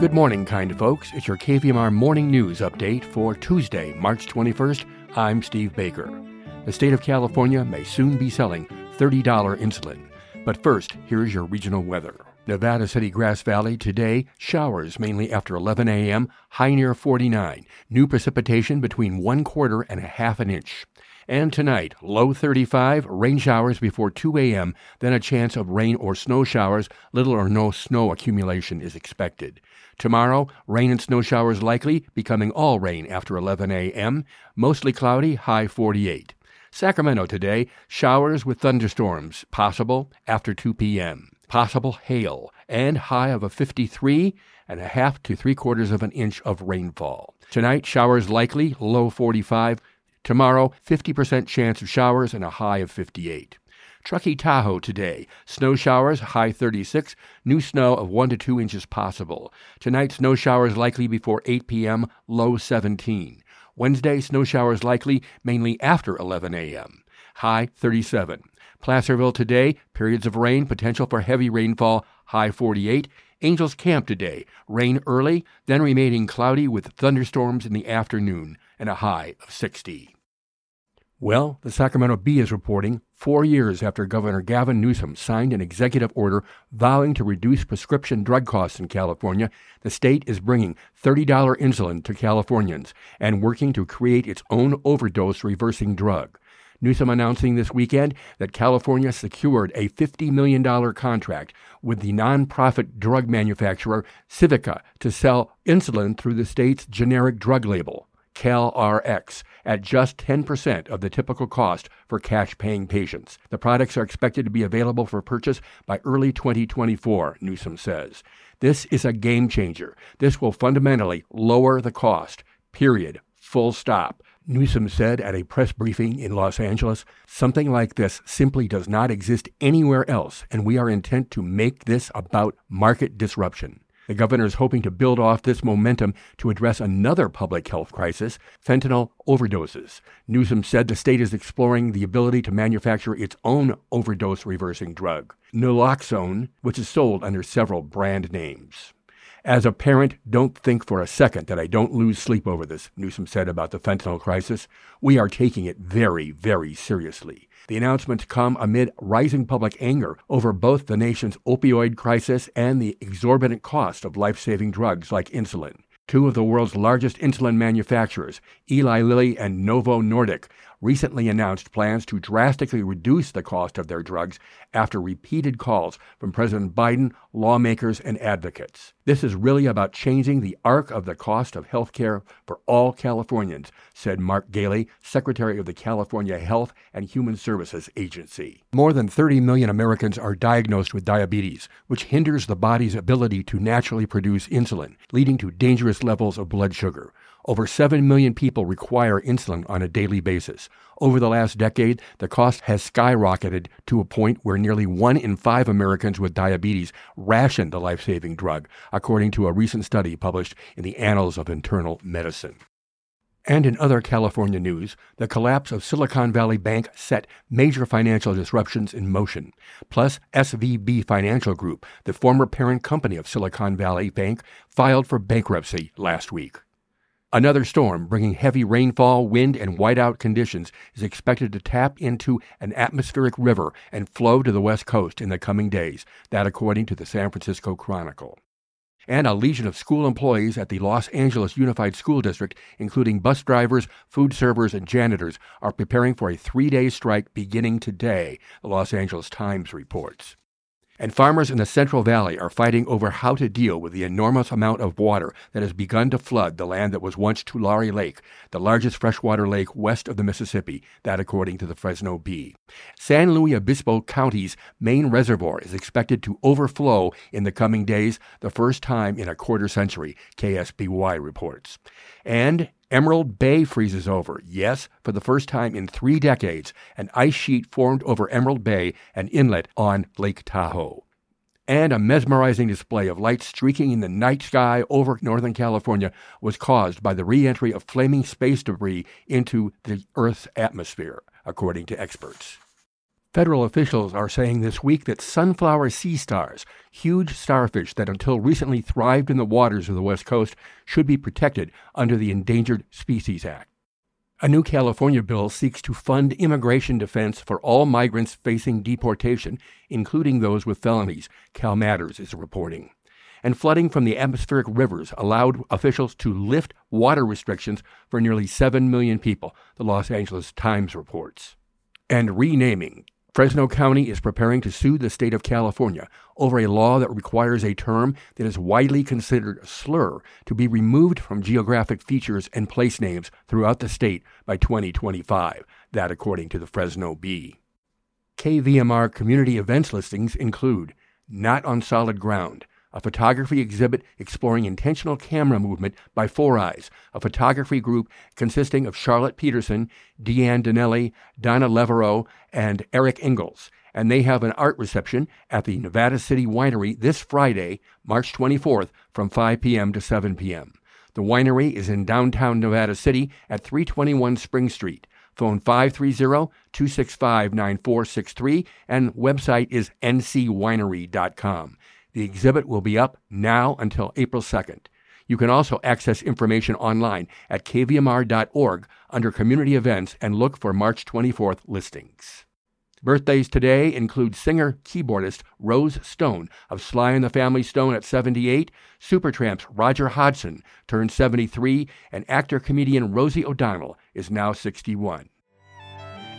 Good morning, kind folks. It's your KVMR morning news update for Tuesday, March 21st. I'm Steve Baker. The state of California may soon be selling $30 insulin. But first, here's your regional weather. Nevada City, Grass Valley, today, showers mainly after 11 a.m., high near 49. New precipitation between one quarter and a half an inch. And tonight, low 35, rain showers before 2 a.m., then a chance of rain or snow showers. Little or no snow accumulation is expected. Tomorrow, rain and snow showers likely, becoming all rain after 11 a.m., mostly cloudy, high 48. Sacramento today, showers with thunderstorms, possible after 2 p.m. Possible hail, and high of a 53 and a half to three quarters of an inch of rainfall. Tonight, showers likely, low 45. Tomorrow, 50% chance of showers and a high of 58. Truckee Tahoe today. Snow showers, high 36. New snow of 1 to 2 inches possible. Tonight, snow showers likely before 8 p.m., low 17. Wednesday, snow showers likely mainly after 11 a.m. High 37. Placerville today, periods of rain, potential for heavy rainfall, high 48. Angels Camp today, rain early, then remaining cloudy with thunderstorms in the afternoon, and a high of 60. Well, the Sacramento Bee is reporting four years after Governor Gavin Newsom signed an executive order vowing to reduce prescription drug costs in California, the state is bringing $30 insulin to Californians and working to create its own overdose reversing drug. Newsom announcing this weekend that California secured a $50 million contract with the nonprofit drug manufacturer Civica to sell insulin through the state's generic drug label. CalRx at just 10% of the typical cost for cash paying patients. The products are expected to be available for purchase by early 2024, Newsom says. This is a game changer. This will fundamentally lower the cost. Period. Full stop. Newsom said at a press briefing in Los Angeles, something like this simply does not exist anywhere else, and we are intent to make this about market disruption. The governor is hoping to build off this momentum to address another public health crisis fentanyl overdoses. Newsom said the state is exploring the ability to manufacture its own overdose reversing drug, naloxone, which is sold under several brand names. As a parent, don't think for a second that I don't lose sleep over this, Newsom said about the fentanyl crisis. We are taking it very, very seriously. The announcements come amid rising public anger over both the nation's opioid crisis and the exorbitant cost of life saving drugs like insulin. Two of the world's largest insulin manufacturers, Eli Lilly and Novo Nordisk, recently announced plans to drastically reduce the cost of their drugs after repeated calls from President Biden, lawmakers, and advocates. This is really about changing the arc of the cost of health care for all Californians, said Mark Ghaly, Secretary of the California Health and Human Services Agency. More than 30 million Americans are diagnosed with diabetes, which hinders the body's ability to naturally produce insulin, leading to dangerous levels of blood sugar. Over 7 million people require insulin on a daily basis. Over the last decade, the cost has skyrocketed to a point where nearly one in five Americans with diabetes ration the life saving drug, according to a recent study published in the Annals of Internal Medicine. And in other California news, the collapse of Silicon Valley Bank set major financial disruptions in motion. Plus, SVB Financial Group, the former parent company of Silicon Valley Bank, filed for bankruptcy last week. Another storm bringing heavy rainfall, wind, and whiteout conditions is expected to tap into an atmospheric river and flow to the west coast in the coming days, that according to the San Francisco Chronicle. And a legion of school employees at the Los Angeles Unified School District, including bus drivers, food servers, and janitors, are preparing for a three day strike beginning today, the Los Angeles Times reports. And farmers in the Central Valley are fighting over how to deal with the enormous amount of water that has begun to flood the land that was once Tulare Lake, the largest freshwater lake west of the Mississippi, that according to the Fresno Bee. San Luis Obispo County's main reservoir is expected to overflow in the coming days, the first time in a quarter century, KSBY reports. And Emerald Bay freezes over. Yes, for the first time in three decades, an ice sheet formed over Emerald Bay, an inlet on Lake Tahoe. And a mesmerizing display of light streaking in the night sky over Northern California was caused by the re entry of flaming space debris into the Earth's atmosphere, according to experts. Federal officials are saying this week that sunflower sea stars, huge starfish that until recently thrived in the waters of the West Coast, should be protected under the Endangered Species Act. A new California bill seeks to fund immigration defense for all migrants facing deportation, including those with felonies, Cal Matters is reporting. And flooding from the atmospheric rivers allowed officials to lift water restrictions for nearly 7 million people, the Los Angeles Times reports. And renaming Fresno County is preparing to sue the state of California over a law that requires a term that is widely considered a slur to be removed from geographic features and place names throughout the state by 2025. That, according to the Fresno Bee. KVMR community events listings include Not on Solid Ground, a photography exhibit exploring intentional camera movement by Four Eyes, a photography group consisting of Charlotte Peterson, Deanne Donnelly, Donna Levereau, and Eric Ingalls. And they have an art reception at the Nevada City Winery this Friday, March 24th, from 5 p.m. to 7 p.m. The winery is in downtown Nevada City at 321 Spring Street. Phone 530-265-9463 and website is ncwinery.com. The exhibit will be up now until April 2nd. You can also access information online at kvmr.org under community events and look for March 24th listings. Birthdays today include singer keyboardist Rose Stone of Sly and the Family Stone at 78, Supertramp's Roger Hodgson turned 73, and actor comedian Rosie O'Donnell is now 61.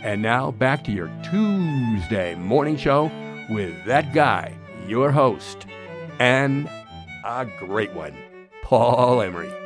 And now back to your Tuesday morning show with that guy your host, and a great one, Paul Emery.